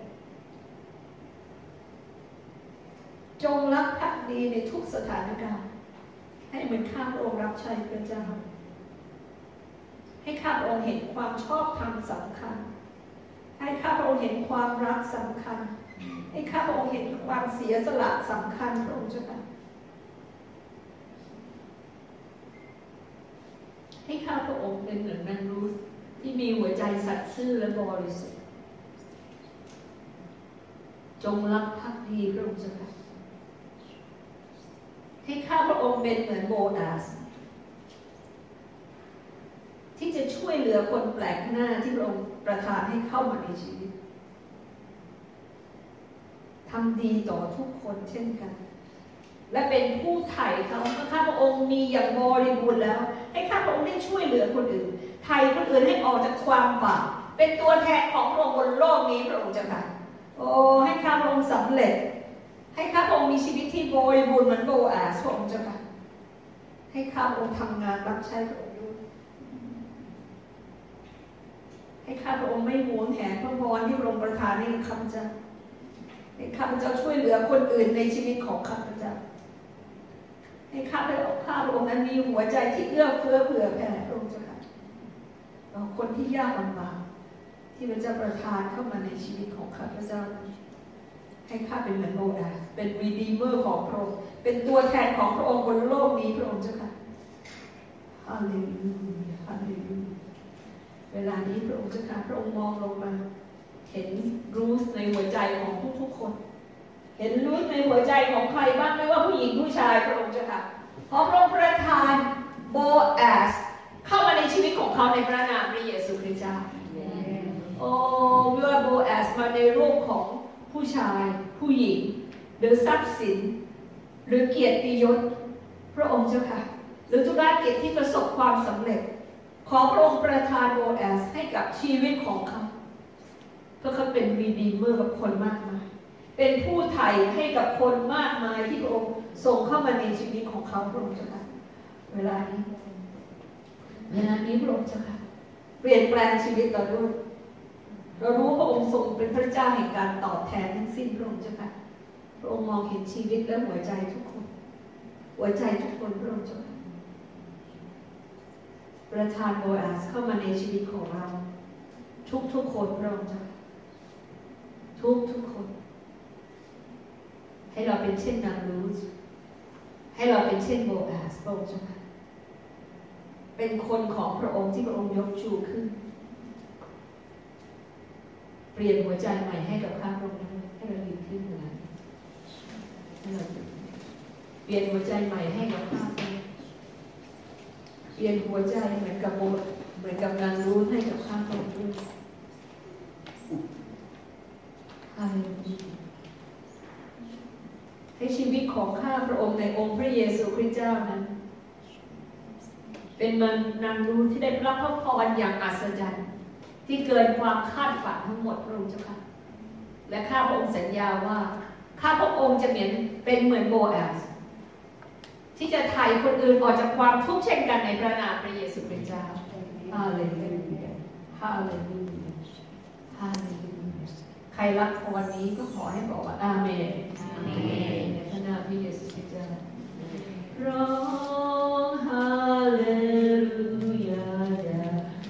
จงรักภักดีในทุกสถานการณ์ให้เหมือนข้าพระองค์รับใช้พระเจ้าให้ข้าพระองค์เห็นความชอบธรรมสำคัญ ให้ข้าพระองค์เห็นความรักสำคัญ ให้ข้าพระองค์เห็นความเสียสละสำคัญพระองค์เจ้าค่ะให้ข้าพระองค์เป็นเหมือนนางรูธที่มีหัวใจสัตย์ซื่อและบริสุทธิ์ จงรักภักดีพระองค์เจ้าค่ะให้ข้าพระองค์เป็นเหมือนโบอาส ที่จะช่วยเหลือคนแปลกหน้าที่พระองค์ประทานให้เข้ามาในชีวิตทำดีต่อทุกคนเช่นกัน และเป็นผู้ไถ่เขาเมื่อข้าพระองค์มีอย่างบริบูรณ์แล้ว ให้ข้าพระองค์ได้ช่วยเหลือคนอื่นไถ่คนอื่นให้ออกจากความบาปเป็นตัวแทนของพระองค์บนโลกนี้พระองค์เจ้าค่ะโอ้ให้ข้าพระองค์สำเร็จ ให้ข้าพระองค์มีชีวิตที่บริบูรณ์เหมือนโบอาสพระองค์เจ้าค่ะให้ข้าพระองค์ทำงานรับใช้พระองค์ด้วย ให้ข้าพระองค์ไม่หวงแหนพระพรที่พระองค์ประทานให้ข้าพเจ้าให้ข้าพเจ้าช่วยเหลือคนอื่นในชีวิตของข้าพเจ้าให้ข้าพเจ้าข้าพระองค์นั้นมีหัวใจที่เอื้อเฟื้อเผื่อแผ่พระองค์เจ้าค่ะต่อคนที่ยากลำบากที่พระเจ้าประทานเข้ามาในชีวิตของข้าพเจ้า ให้ข้าเป็นเหมือนโมดาเป็นรีดีเมอร์ของพระองค์เป็นตัวแทนของพระองค์บนโลกนี้พระองค์เจ้าค่ะฮาเลลูยาฮาเลลู เวลานี้พระองค์เจ้าค่ะพระองค์มองลงมา เห็นรูสในหัวใจของทุกๆคน เห็นรูสในหัวใจของใครบ้างไม่ว่าผู้หญิงผู้ชายพระองค์เจ้าค่ะเพราะพระองค์ประทานโบแอสเข้ามาในชีวิตของเขาในพระนามพระเยซูคริสต์เจ้าโอ้เมื่อโบแอสมาในรูปของผู้ชาย ผู้หญิง หรือทรัพย์สิน หรือเกียรติยศพระองค์เจ้าค่ะ หรือธุรกิจที่ประสบความสำเร็จ ขอพระองค์ประทานโบแอสให้กับชีวิตของเขาเพื่อเขาเป็น redeemer กับคนมากมาย เป็นผู้ไถ่ให้กับคนมากมายที่พระองค์ส่งเข้ามาในชีวิตของเขาพระองค์เจ้าค่ะเวลานี้เวลานี้พระองค์เจ้าค่ะเปลี่ยนแปลงชีวิตเราด้วยเรารู้พระองค์ทรงเป็นพระเจ้าแห่งการตอบแทนทั้งสิ้นพระองค์เจ้าค่ะพระองค์มองเห็นชีวิตและหัวใจทุกคน หัวใจทุกคนพระองค์เจ้าค่ะ ประทานโบอาสเข้ามาในชีวิตของเรา ทุกทุกคนพระองค์จ้ะทุกทุกคน ให้เราเป็นเช่นนางรูสให้เราเป็นเช่นโบอาสพระองค์เจ้าค่ะเป็นคนของพระองค์ที่พระองค์ยกชูขึ้น เปลี่ยนหัวใจใหม่ให้กับข้าพระองค์ให้เราดีขึ้นเหมือนเปลี่ยนหัวใจใหม่ให้กับข้าพระองค์ เปลี่ยนหัวใจเหมือนกับโบเหมือนกับนางรู้ให้กับข้าพระองค์ด้วยฮาเลลูยาให้ชีวิตของข้าพระองค์ในองค์พระเยซูคริสต์เจ้านั้น เป็นมันนางรู้ที่ได้รับพระพรอย่างอัศจรรย์ที่เกินความคาดฝันทั้งหมดพระองค์เจ้าค่ะ และข้าพระองค์สัญญาว่า ข้าพระองค์จะเหมือนเป็นเหมือนโบแอส ที่จะไถ่คนอื่นออกจากความทุกข์เช่นกันในพระนามพระเยซูคริสต์เจ้าฮาเลลูยาฮาเลลูยาฮาเลลูยาใครรับพรนี้ก็ขอให้บอกว่าอาเมนอาเมนในพระนามพระเยซูคริสต์เจ้าร้องฮาเลลูยาแด่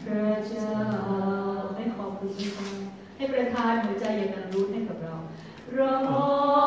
พระเจ้าให้ขอบคุณพระเจ้าให้ประทานหัวใจอย่างนั้นรู้ให้กับเราร้อง